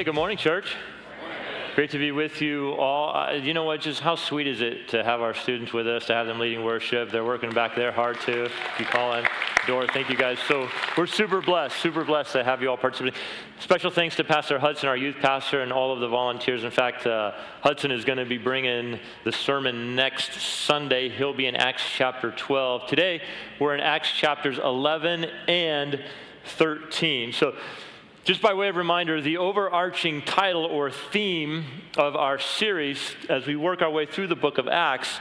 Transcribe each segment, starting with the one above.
Hey, good morning, church. Great to be with you all. Uh, you know what? Just how sweet is it to have our students with us, to have them leading worship? They're working back there hard too. You call in. Dora, thank you guys. So we're super blessed, super blessed to have you all participating. Special thanks to Pastor Hudson, our youth pastor, and all of the volunteers. In fact, uh, Hudson is going to be bringing the sermon next Sunday. He'll be in Acts chapter 12. Today, we're in Acts chapters 11 and 13. So just by way of reminder, the overarching title or theme of our series as we work our way through the book of Acts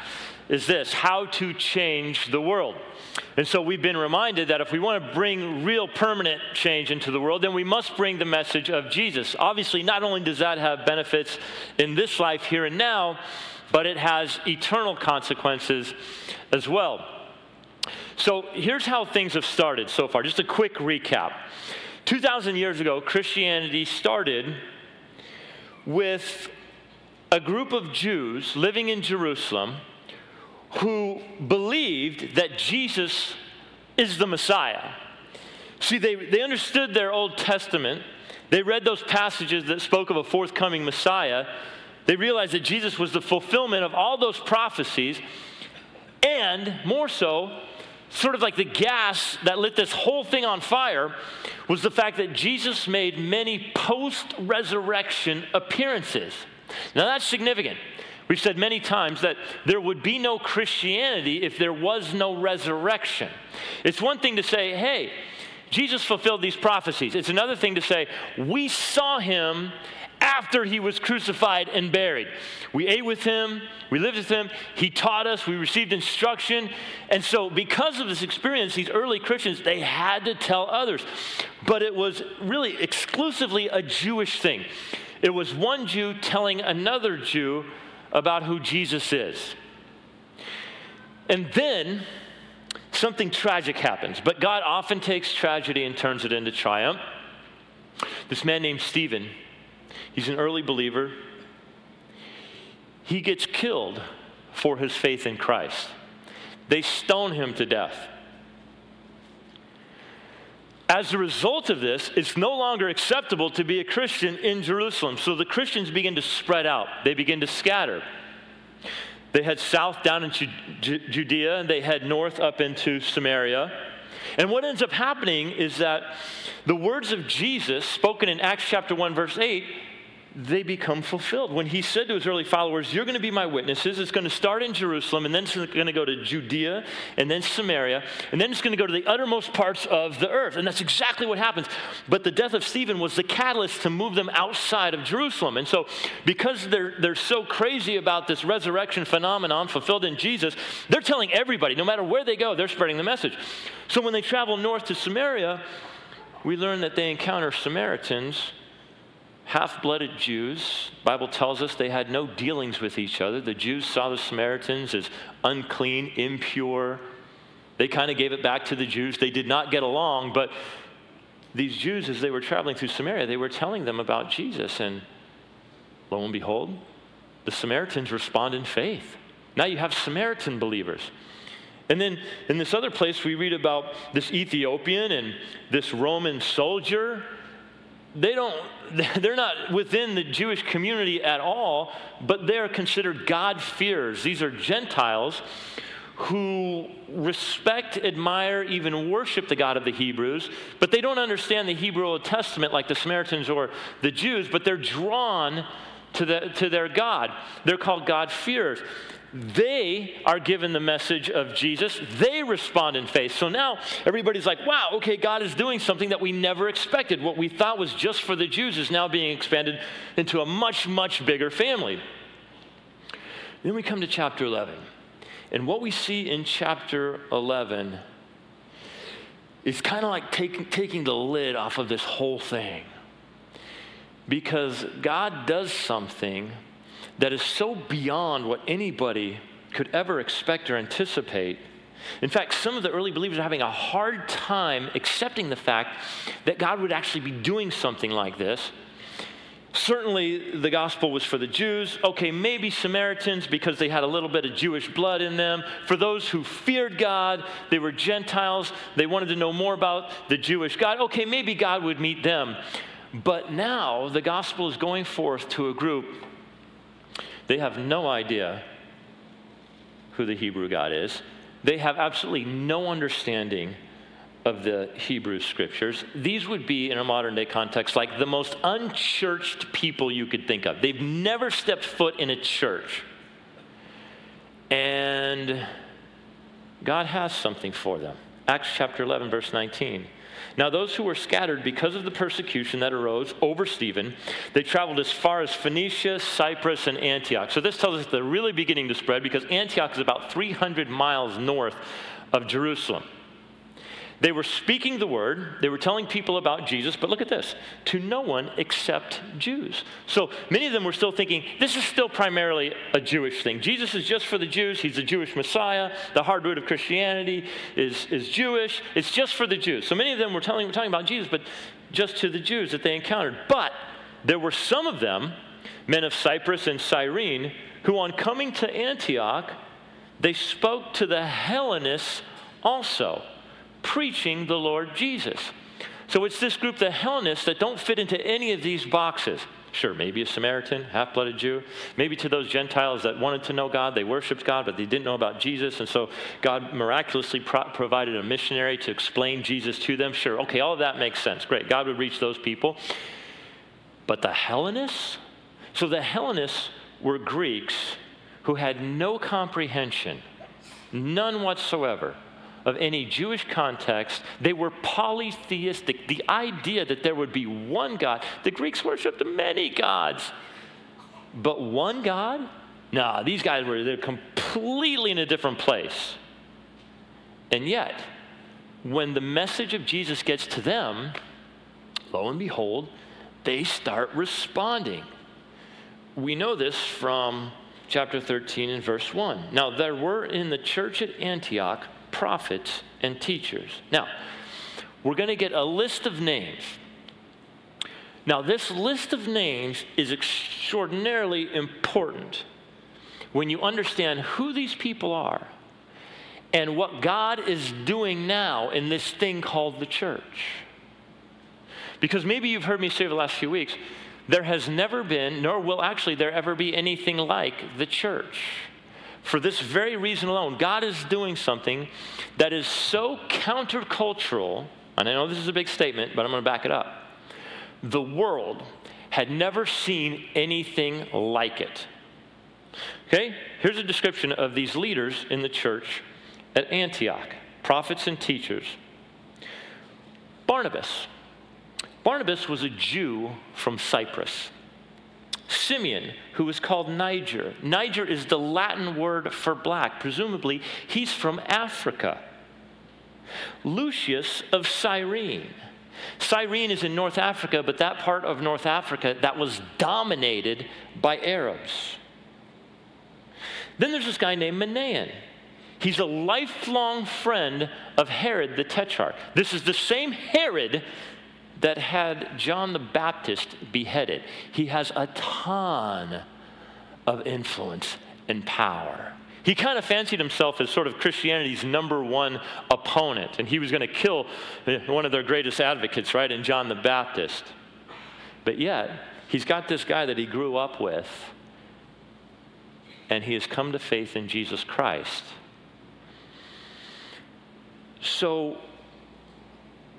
is this How to Change the World. And so we've been reminded that if we want to bring real permanent change into the world, then we must bring the message of Jesus. Obviously, not only does that have benefits in this life here and now, but it has eternal consequences as well. So here's how things have started so far. Just a quick recap. 2,000 years ago, Christianity started with a group of Jews living in Jerusalem who believed that Jesus is the Messiah. See, they, they understood their Old Testament. They read those passages that spoke of a forthcoming Messiah. They realized that Jesus was the fulfillment of all those prophecies. And more so, sort of like the gas that lit this whole thing on fire was the fact that Jesus made many post resurrection appearances. Now that's significant. We've said many times that there would be no Christianity if there was no resurrection. It's one thing to say, hey, Jesus fulfilled these prophecies. It's another thing to say, we saw him after he was crucified and buried. We ate with him, we lived with him, he taught us, we received instruction. And so, because of this experience, these early Christians, they had to tell others. But it was really exclusively a Jewish thing. It was one Jew telling another Jew about who Jesus is. And then something tragic happens. But God often takes tragedy and turns it into triumph. This man named Stephen, He's an early believer. He gets killed for his faith in Christ. They stone him to death. As a result of this, it's no longer acceptable to be a Christian in Jerusalem. So the Christians begin to spread out, they begin to scatter. They head south down into Judea and they head north up into Samaria. And what ends up happening is that the words of Jesus, spoken in Acts chapter 1, verse 8, they become fulfilled. When he said to his early followers, You're going to be my witnesses, it's going to start in Jerusalem, and then it's going to go to Judea, and then Samaria, and then it's going to go to the uttermost parts of the earth. And that's exactly what happens. But the death of Stephen was the catalyst to move them outside of Jerusalem. And so, because they're, they're so crazy about this resurrection phenomenon fulfilled in Jesus, they're telling everybody, no matter where they go, they're spreading the message. So, when they travel north to Samaria, we learn that they encounter Samaritans half-blooded Jews. Bible tells us they had no dealings with each other. The Jews saw the Samaritans as unclean, impure. They kind of gave it back to the Jews. They did not get along, but these Jews, as they were traveling through Samaria, they were telling them about Jesus. And lo and behold, the Samaritans respond in faith. Now you have Samaritan believers. And then in this other place, we read about this Ethiopian and this Roman soldier they don't they're not within the Jewish community at all, but they're considered God-fearers. These are Gentiles who respect, admire, even worship the God of the Hebrews, but they don't understand the Hebrew Old Testament like the Samaritans or the Jews, but they're drawn to, the, to their God. They're called God-fearers. They are given the message of Jesus. They respond in faith. So now everybody's like, wow, okay, God is doing something that we never expected. What we thought was just for the Jews is now being expanded into a much, much bigger family. Then we come to chapter 11. And what we see in chapter 11 is kind of like taking, taking the lid off of this whole thing. Because God does something that is so beyond what anybody could ever expect or anticipate. In fact, some of the early believers are having a hard time accepting the fact that God would actually be doing something like this. Certainly, the gospel was for the Jews. Okay, maybe Samaritans because they had a little bit of Jewish blood in them. For those who feared God, they were Gentiles. They wanted to know more about the Jewish God. Okay, maybe God would meet them. But now the gospel is going forth to a group, they have no idea who the Hebrew God is. They have absolutely no understanding of the Hebrew scriptures. These would be, in a modern day context, like the most unchurched people you could think of. They've never stepped foot in a church. And God has something for them. Acts chapter 11, verse 19. Now, those who were scattered because of the persecution that arose over Stephen, they traveled as far as Phoenicia, Cyprus, and Antioch. So, this tells us they're really beginning to spread because Antioch is about 300 miles north of Jerusalem. They were speaking the word, they were telling people about Jesus, but look at this to no one except Jews. So many of them were still thinking this is still primarily a Jewish thing. Jesus is just for the Jews, he's the Jewish Messiah. The hard root of Christianity is, is Jewish, it's just for the Jews. So many of them were telling, were talking about Jesus, but just to the Jews that they encountered. But there were some of them, men of Cyprus and Cyrene, who on coming to Antioch, they spoke to the Hellenists also preaching the Lord Jesus. So it's this group, the Hellenists, that don't fit into any of these boxes. Sure, maybe a Samaritan, half blooded Jew. Maybe to those Gentiles that wanted to know God, they worshiped God, but they didn't know about Jesus. And so God miraculously pro- provided a missionary to explain Jesus to them. Sure, okay, all of that makes sense. Great. God would reach those people. But the Hellenists? So the Hellenists were Greeks who had no comprehension, none whatsoever of any Jewish context. They were polytheistic. The idea that there would be one God, the Greeks worshiped many gods, but one God? Nah, these guys were they're completely in a different place. And yet, when the message of Jesus gets to them, lo and behold, they start responding. We know this from chapter 13 and verse 1. Now, there were in the church at Antioch prophets, and teachers. Now, we're going to get a list of names. Now, this list of names is extraordinarily important when you understand who these people are and what God is doing now in this thing called the church. Because maybe you've heard me say over the last few weeks, there has never been, nor will actually there ever be anything like the church. For this very reason alone, God is doing something that is so countercultural, and I know this is a big statement, but I'm going to back it up. The world had never seen anything like it. Okay, here's a description of these leaders in the church at Antioch prophets and teachers. Barnabas. Barnabas was a Jew from Cyprus. Simeon, who was called Niger. Niger is the Latin word for black. Presumably, he's from Africa. Lucius of Cyrene. Cyrene is in North Africa, but that part of North Africa that was dominated by Arabs. Then there's this guy named Manaen. He's a lifelong friend of Herod the Tetrarch. This is the same Herod that had John the Baptist beheaded. He has a ton of influence and power. He kind of fancied himself as sort of Christianity's number one opponent, and he was going to kill eh, one of their greatest advocates, right, in John the Baptist. But yet, he's got this guy that he grew up with, and he has come to faith in Jesus Christ. So,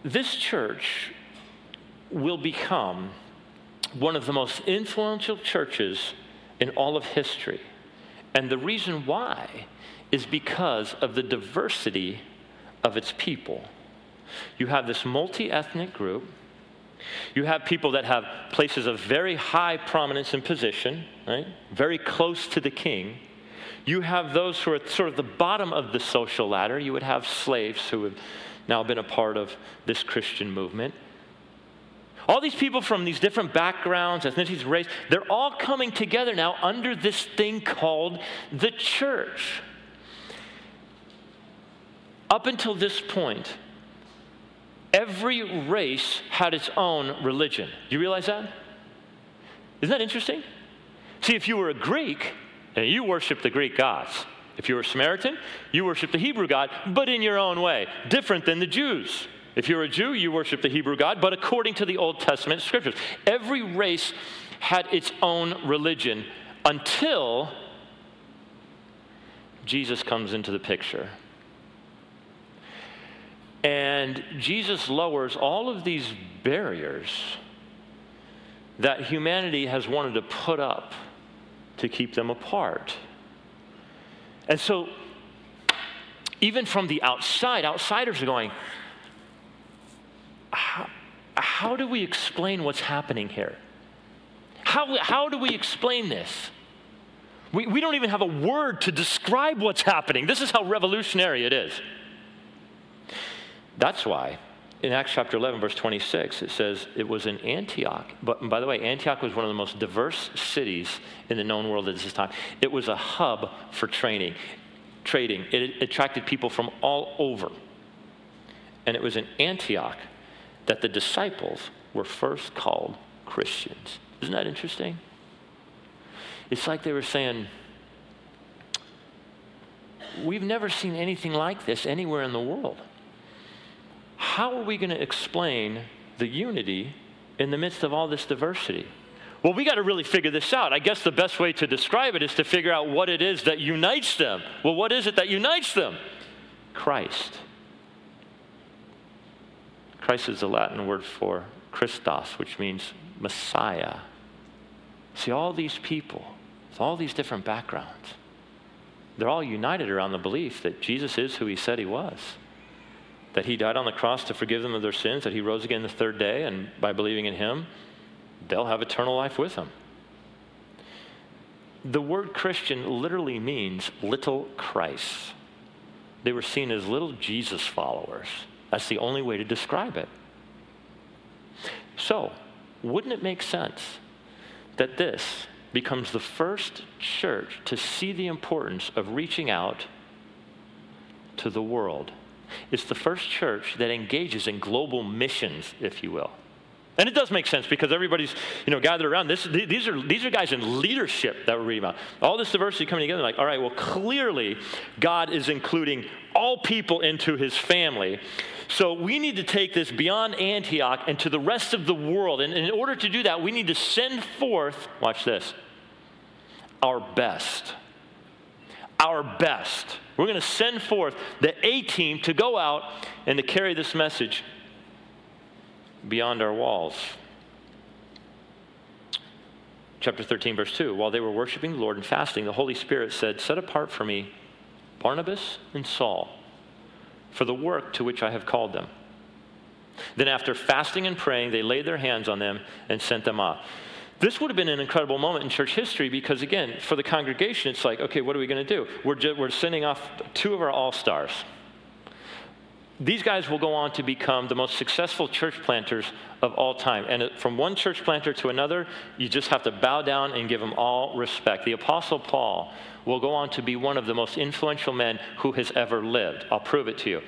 this church will become one of the most influential churches in all of history. And the reason why is because of the diversity of its people. You have this multi ethnic group. You have people that have places of very high prominence and position, right? Very close to the king. You have those who are sort of the bottom of the social ladder. You would have slaves who have now been a part of this Christian movement. All these people from these different backgrounds, ethnicities, race, they're all coming together now under this thing called the church. Up until this point, every race had its own religion. Do you realize that? Isn't that interesting? See, if you were a Greek, and you worship the Greek gods. If you were a Samaritan, you worship the Hebrew God, but in your own way, different than the Jews. If you're a Jew, you worship the Hebrew God, but according to the Old Testament scriptures. Every race had its own religion until Jesus comes into the picture. And Jesus lowers all of these barriers that humanity has wanted to put up to keep them apart. And so, even from the outside, outsiders are going, how, how do we explain what's happening here? How, how do we explain this? We, we don't even have a word to describe what's happening. This is how revolutionary it is. That's why in Acts chapter 11, verse 26, it says it was in Antioch. But by the way, Antioch was one of the most diverse cities in the known world at this time. It was a hub for training, trading. It attracted people from all over. And it was in Antioch that the disciples were first called Christians. Isn't that interesting? It's like they were saying, We've never seen anything like this anywhere in the world. How are we going to explain the unity in the midst of all this diversity? Well, we got to really figure this out. I guess the best way to describe it is to figure out what it is that unites them. Well, what is it that unites them? Christ. Christ is the Latin word for Christos, which means Messiah. See, all these people with all these different backgrounds, they're all united around the belief that Jesus is who he said he was. That he died on the cross to forgive them of their sins, that he rose again the third day, and by believing in him, they'll have eternal life with him. The word Christian literally means little Christ. They were seen as little Jesus followers. That's the only way to describe it. So, wouldn't it make sense that this becomes the first church to see the importance of reaching out to the world? It's the first church that engages in global missions, if you will. And it does make sense because everybody's, you know, gathered around. This, these, are, these are guys in leadership that we're reading about. All this diversity coming together, like, all right, well, clearly God is including all people into his family. So we need to take this beyond Antioch and to the rest of the world. And in order to do that, we need to send forth, watch this, our best. Our best. We're going to send forth the A team to go out and to carry this message beyond our walls. Chapter 13, verse 2 While they were worshiping the Lord and fasting, the Holy Spirit said, Set apart for me Barnabas and Saul for the work to which I have called them. Then, after fasting and praying, they laid their hands on them and sent them off. This would have been an incredible moment in church history because, again, for the congregation, it's like, okay, what are we going to do? We're, just, we're sending off two of our all stars. These guys will go on to become the most successful church planters of all time. And from one church planter to another, you just have to bow down and give them all respect. The Apostle Paul will go on to be one of the most influential men who has ever lived. I'll prove it to you.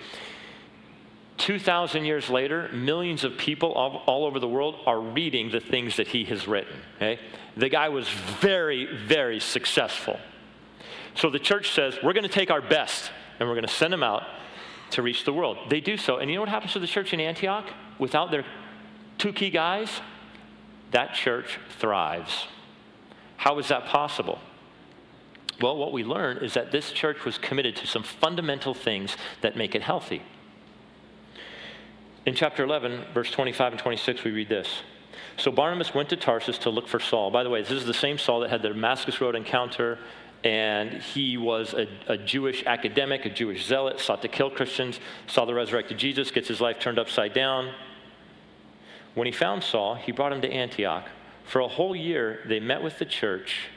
2,000 years later, millions of people all, all, over the world are reading the things that he has written. Okay? The guy was very, very successful. So the church says, we're going to take our best and we're going to send them out to reach the world. They do so. And you know what happens to the church in Antioch without their two key guys? That church thrives. How is that possible? Well, what we learn is that this church was committed to some fundamental things that make it healthy. In chapter 11, verse 25 and 26, we read this. So Barnabas went to Tarsus to look for Saul. By the way, this is the same Saul that had the Damascus Road encounter, and he was a, a, Jewish academic, a Jewish zealot, sought to kill Christians, saw the resurrected Jesus, gets his life turned upside down. When he found Saul, he brought him to Antioch. For a whole year, they met with the church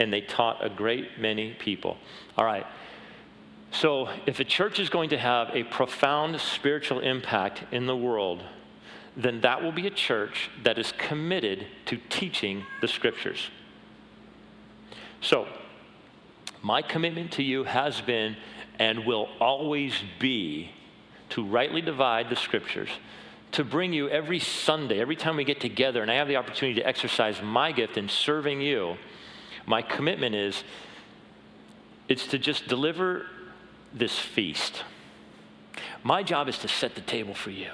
and they taught a great many people. All right. So, if a church is going to have a profound spiritual impact in the world, then that will be a church that is committed to teaching the scriptures. So, my commitment to you has been and will always be to rightly divide the scriptures, to bring you every Sunday, every time we get together, and I have the opportunity to exercise my gift in serving you my commitment is it's to just deliver this feast. My job is to set the table for you.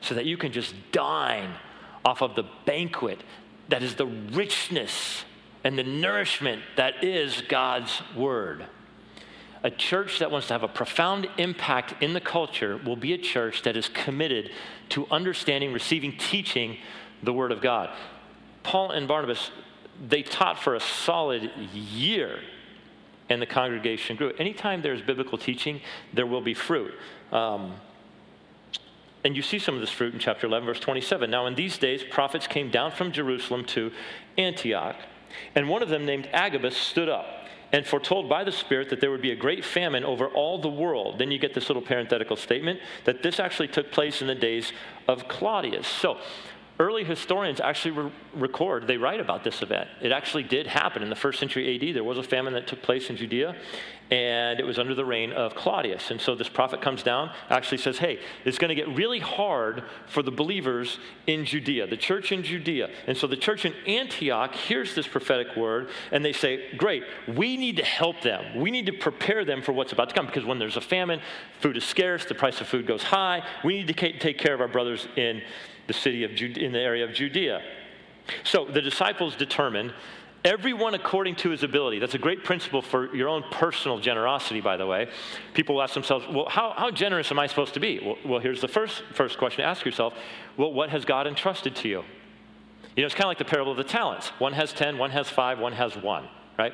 so that you can just dine off of the banquet that is the richness and the nourishment that is God's Word. A church that wants to have a profound impact in the culture will be a church that is committed to understanding, receiving, teaching the Word of God. Paul and Barnabas, they taught for a solid year, and the congregation grew. Anytime there's biblical teaching, there will be fruit. Um, and you see some of this fruit in chapter 11, verse 27. Now, in these days, prophets came down from Jerusalem to Antioch, and one of them, named Agabus, stood up and foretold by the Spirit that there would be a great famine over all the world. Then you get this little parenthetical statement that this actually took place in the days of Claudius. So, early historians actually re- record, they write about this event. It actually did happen in the first century AD. There was a famine that took place in Judea, and it was under the reign of Claudius. And so this prophet comes down, actually says, Hey, it's going to get really hard for the believers in Judea, the church in Judea. And so the church in Antioch hears this prophetic word, and they say, Great, we need to help them. We need to prepare them for what's about to come, because when there's a famine, food is scarce, the price of food goes high. We need to take care of our brothers in the city of Jude- in the area of Judea. So the disciples determined everyone according to his ability. That's a great principle for your own personal generosity, by the way. People ask themselves, well, how, how generous am I supposed to be? Well, well, here's the first, first question to ask yourself well, what has God entrusted to you? You know, it's kind of like the parable of the talents. One has 10, one has five, one has one, right?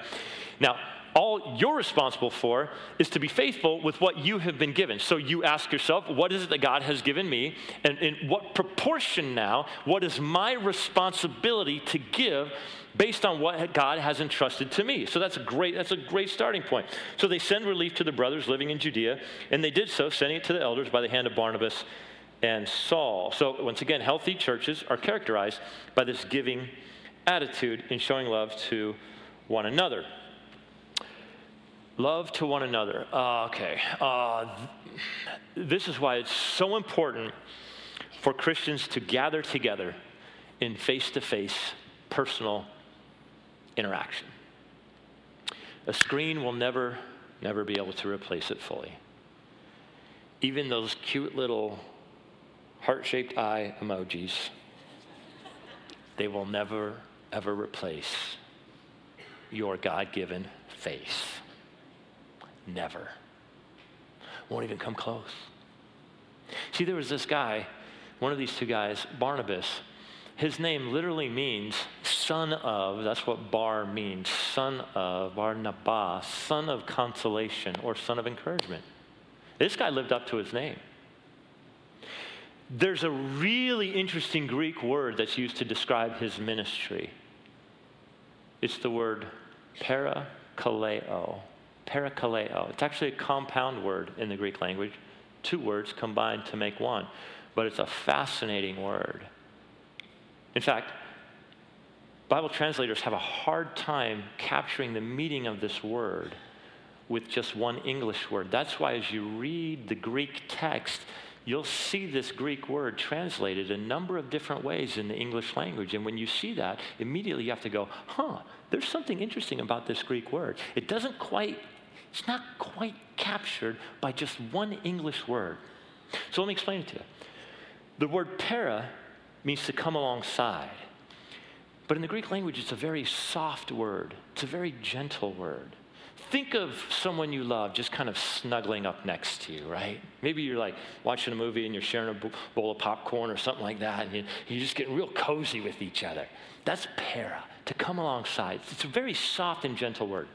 Now, all you're responsible for is to be faithful with what you have been given. So you ask yourself, what is it that God has given me? And in what proportion now, what is my responsibility to give based on what God has entrusted to me? So that's a great, that's a great starting point. So they send relief to the brothers living in Judea, and they did so, sending it to the elders by the hand of Barnabas and Saul. So once again, healthy churches are characterized by this giving attitude in showing love to one another. Love to one another. Uh, okay. Uh, this is why it's so important for Christians to gather together in face to face personal interaction. A screen will never, never be able to replace it fully. Even those cute little heart shaped eye emojis, they will never, ever replace your God given face. Never. Won't even come close. See, there was this guy, one of these two guys, Barnabas. His name literally means son of, that's what bar means, son of, Barnabas, son of consolation or son of encouragement. This guy lived up to his name. There's a really interesting Greek word that's used to describe his ministry. It's the word parakaleo parakaleo. It's actually a compound word in the Greek language, two words combined to make one, but it's a fascinating word. In fact, Bible translators have a hard time capturing the meaning of this word with just one English word. That's why, as you read the Greek text, you'll see this Greek word translated a number of different ways in the English language. And when you see that, immediately you have to go, huh, there's something interesting about this Greek word. It doesn't quite it's not quite captured by just one English word. So let me explain it to you. The word para means to come alongside. But in the Greek language, it's a very soft word, it's a very gentle word. Think of someone you love just kind of snuggling up next to you, right? Maybe you're like watching a movie and you're sharing a bowl of popcorn or something like that, and you're just getting real cozy with each other. That's para, to come alongside. It's a very soft and gentle word.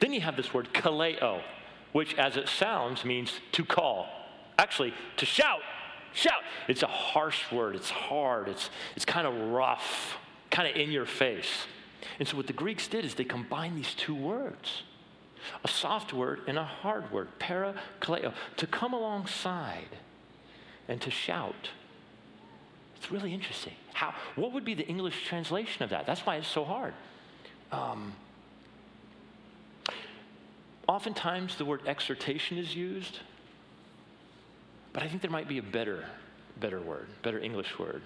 Then you have this word kaleo, which as it sounds means to call. Actually, to shout. Shout. It's a harsh word. It's hard. It's, it's kind of rough, kind of in your face. And so what the Greeks did is they combined these two words a soft word and a hard word, para kaleo, to come alongside and to shout. It's really interesting. How, what would be the English translation of that? That's why it's so hard. Um, Oftentimes, the word exhortation is used, but I think there might be a better, better word, better English word.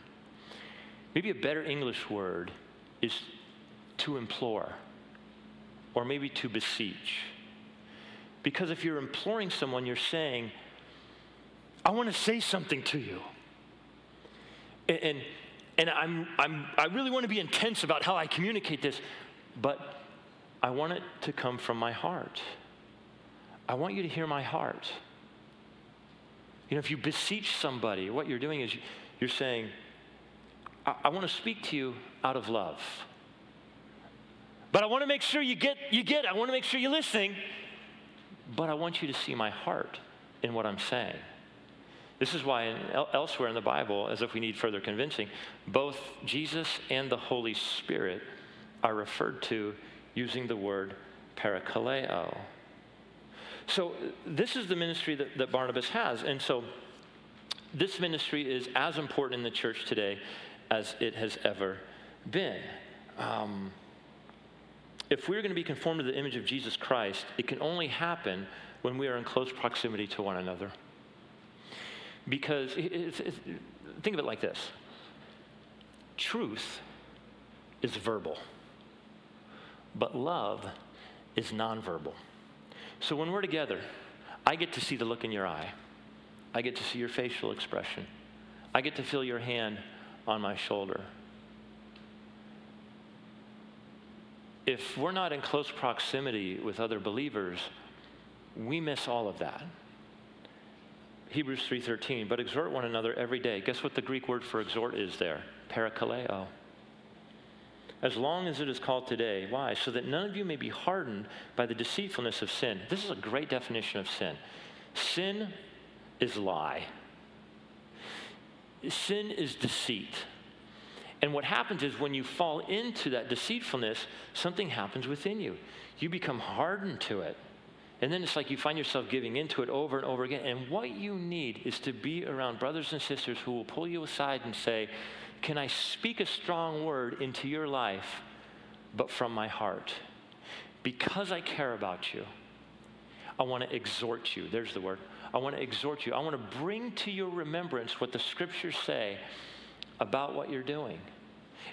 Maybe a better English word is to implore, or maybe to beseech. Because if you're imploring someone, you're saying, I want to say something to you. And, and, I'm, I'm, I really want to be intense about how I communicate this, but I want it to come from my heart. I want you to hear my heart. You know, if you beseech somebody, what you're doing is you're saying, I, I want to speak to you out of love. But I want to make sure you get, you get, I want to make sure you're listening. But I want you to see my heart in what I'm saying. This is why elsewhere in the Bible, as if we need further convincing, both Jesus and the Holy Spirit are referred to using the word parakaleo. So, this is the ministry that, that Barnabas has. And so, this ministry is as important in the church today as it has ever been. Um, if we're going to be conformed to the image of Jesus Christ, it can only happen when we are in close proximity to one another. Because it's, it's, think of it like this truth is verbal, but love is nonverbal. So when we're together, I get to see the look in your eye, I get to see your facial expression, I get to feel your hand on my shoulder. If we're not in close proximity with other believers, we miss all of that. Hebrews 3:13, but exhort one another every day. Guess what the Greek word for exhort is there? Parakaleo. As long as it is called today. Why? So that none of you may be hardened by the deceitfulness of sin. This is a great definition of sin. Sin is lie. Sin is deceit. And what happens is when you fall into that deceitfulness, something happens within you. You become hardened to it. And then it's like you find yourself giving into it over and over again. And what you need is to be around brothers and sisters who will pull you aside and say, Can I speak a strong word into your life, but from my heart? Because I care about you, I want to exhort you. There's the word. I want to exhort you. I want to bring to your remembrance what the scriptures say about what you're doing.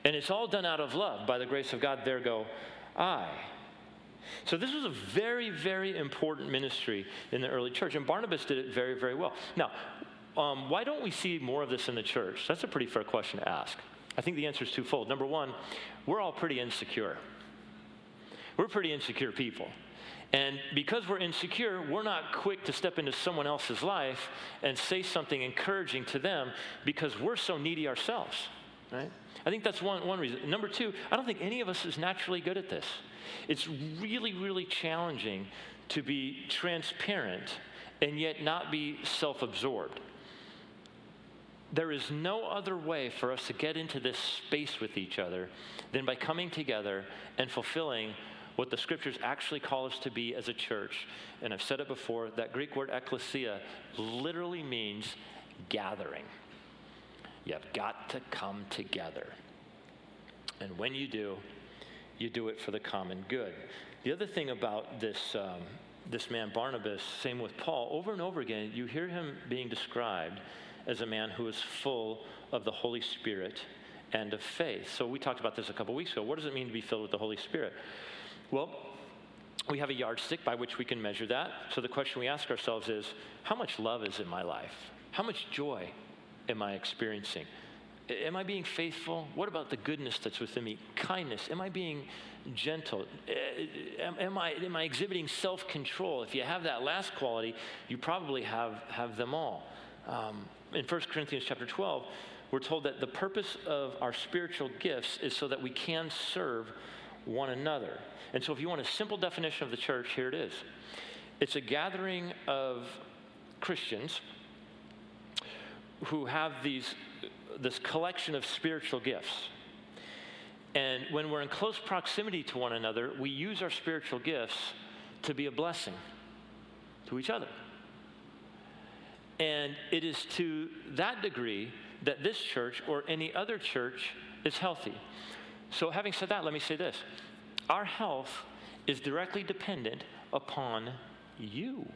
And it's all done out of love. By the grace of God, there go I. So this was a very, very important ministry in the early church, and Barnabas did it very, very well. Now, um, why don't we see more of this in the church? That's a pretty fair question to ask. I think the answer is twofold. Number one, we're all pretty insecure. We're pretty insecure people. And because we're insecure, we're not quick to step into someone else's life and say something encouraging to them because we're so needy ourselves, right? I think that's one, one reason. Number two, I don't think any of us is naturally good at this. It's really, really challenging to be transparent and yet not be self absorbed. There is no other way for us to get into this space with each other than by coming together and fulfilling what the scriptures actually call us to be as a church. And I've said it before that Greek word ecclesia literally means gathering. You've got to come together. And when you do, you do it for the common good. The other thing about this, um, this man Barnabas, same with Paul, over and over again, you hear him being described as a man who is full of the Holy Spirit and of faith. So we talked about this a couple weeks ago. What does it mean to be filled with the Holy Spirit? Well, we have a yardstick by which we can measure that. So the question we ask ourselves is how much love is in my life? How much joy am I experiencing? Am I being faithful? What about the goodness that's within me? Kindness. Am I being gentle? Am, am I, am I exhibiting self control? If you have that last quality, you probably have, have them all. Um, in 1 Corinthians chapter 12, we're told that the purpose of our spiritual gifts is so that we can serve one another. And so, if you want a simple definition of the church, here it is it's a gathering of Christians who have these this collection of spiritual gifts. And when we're in close proximity to one another, we use our spiritual gifts to be a blessing to each other. And it is to that degree that this church or any other church is healthy. So, having said that, let me say this our health is directly dependent upon you.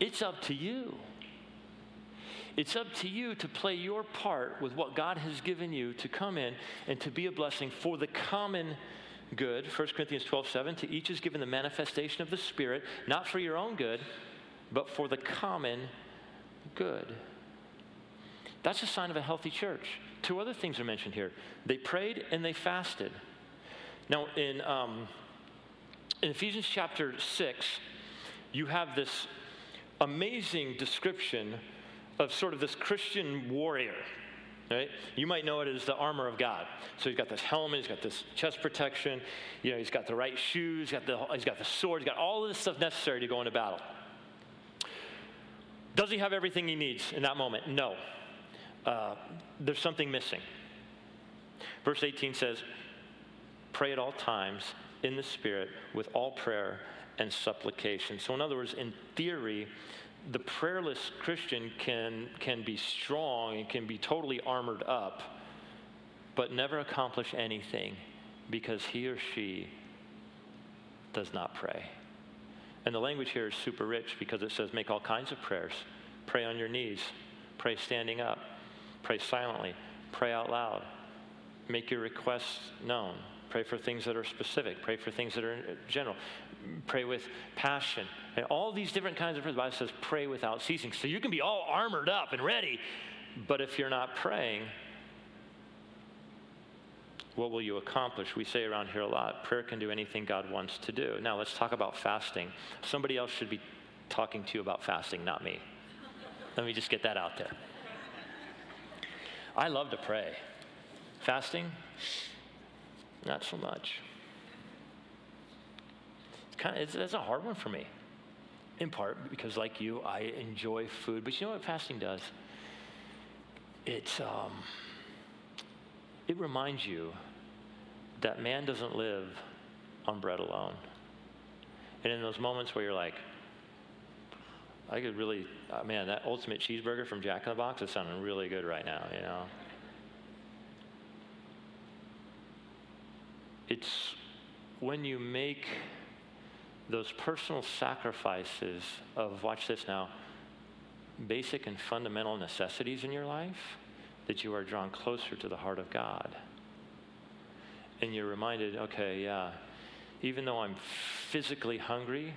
It's up to you. It's up to you to play your part with what God has given you to come in and to be a blessing for the common good. 1 Corinthians 12, 7. To each is given the manifestation of the Spirit, not for your own good, but for the common good. That's a sign of a healthy church. Two other things are mentioned here they prayed and they fasted. Now, in, um, in Ephesians chapter 6, you have this amazing description of sort of this Christian warrior. Right? You might know it as the armor of God. So he's got this helmet, he's got this chest protection, you know, he's got the right shoes, he's got the, he's got the sword, he's got all of this stuff necessary to go into battle. Does he have everything he needs in that moment? No. Uh, there's something missing. Verse 18 says, Pray at all times in the Spirit with all prayer and supplication. So, in other words, in theory, the prayerless Christian can, can be strong and can be totally armored up, but never accomplish anything because he or she does not pray. And the language here is super rich because it says make all kinds of prayers. Pray on your knees, pray standing up, pray silently, pray out loud, make your requests known, Pray for things that are specific. Pray for things that are general. Pray with passion. And all these different kinds of prayers. The Bible says pray without ceasing. So you can be all armored up and ready, but if you're not praying, what will you accomplish? We say around here a lot prayer can do anything God wants to do. Now, let's talk about fasting. Somebody else should be talking to you about fasting, not me. Let me just get that out there. I love to pray. Fasting, not so much. It's kind of it's, it's a hard one for me. In part because, like you, I enjoy food. But you know what fasting does? It's um, it reminds you that man doesn't live on bread alone. And in those moments where you're like, I could really, uh, man, that ultimate cheeseburger from Jack in the Box is sounding really good right now, you know? It's when you make those personal sacrifices of, watch this now, basic and fundamental necessities in your life that you are drawn closer to the heart of God. And you're reminded, okay, yeah, even though I'm physically hungry,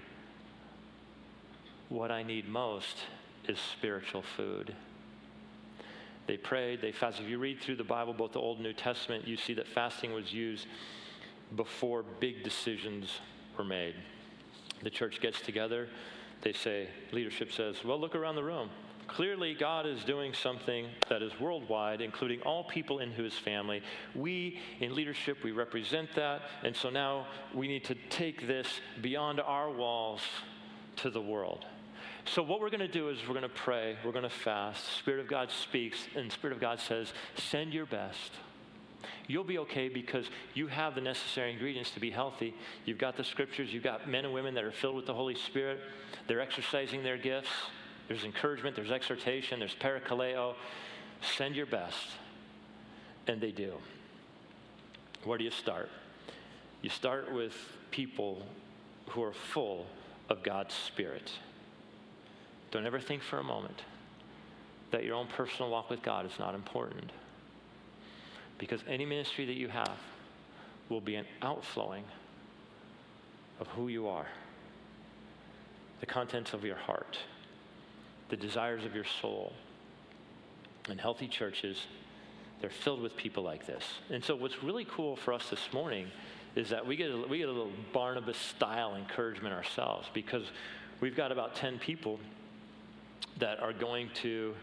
what I need most is spiritual food. They prayed, they fasted. If you read through the Bible, both the Old and New Testament, you see that fasting was used before big decisions were made. The church gets together, they say, leadership says, well, look around the room. Clearly, God is doing something that is worldwide, including all people in his family. We, in leadership, we represent that. And so now we need to take this beyond our walls to the world. So, what we're going to do is we're going to pray, we're going to fast. Spirit of God speaks, and Spirit of God says, send your best you'll be okay because you have the necessary ingredients to be healthy. You've got the scriptures, you've got men and women that are filled with the Holy Spirit, they're exercising their gifts. There's encouragement, there's exhortation, there's parakaleo. Send your best. And they do. Where do you start? You start with people who are full of God's Spirit. Don't ever think for a moment that your own personal walk with God is not important. Because any ministry that you have will be an outflowing of who you are, the contents of your heart, the desires of your soul. And healthy churches, they're filled with people like this. And so, what's really cool for us this morning is that we get a, we get a little Barnabas style encouragement ourselves because we've got about 10 people that are going to,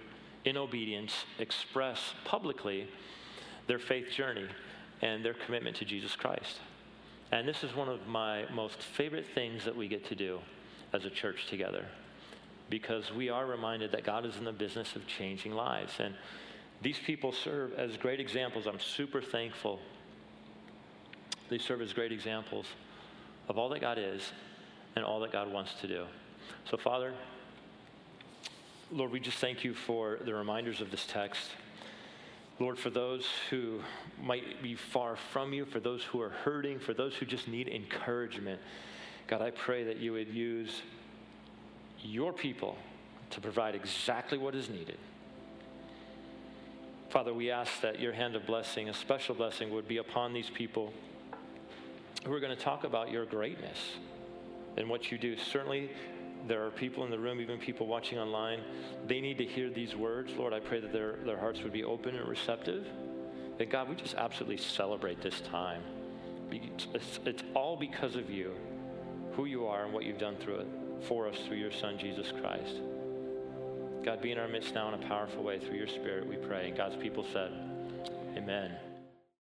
in obedience, express publicly their faith journey and their commitment to Jesus Christ. And this is one of my most favorite things that we get to do as a church together because we are reminded that God is in the business of changing lives. And these people serve as great examples. I'm super thankful. They serve as great examples of all that God is and all that God wants to do. So, Father, Lord, we just thank you for the reminders of this text. Lord, for those who might be far from you, for those who are hurting, for those who just need encouragement, God, I pray that you would use your people to provide exactly what is needed. Father, we ask that your hand of blessing, a special blessing, would be upon these people who are going to talk about your greatness and what you do. Certainly, there are people in the room, even people watching online, they need to hear these words. Lord, I pray that their, their hearts would be open and receptive. And God, we just absolutely celebrate this time. It's, it's all because of you, who you are, and what you've done through it for us through your Son, Jesus Christ. God, be in our midst now in a powerful way through your Spirit, we pray. And God's people said, Amen.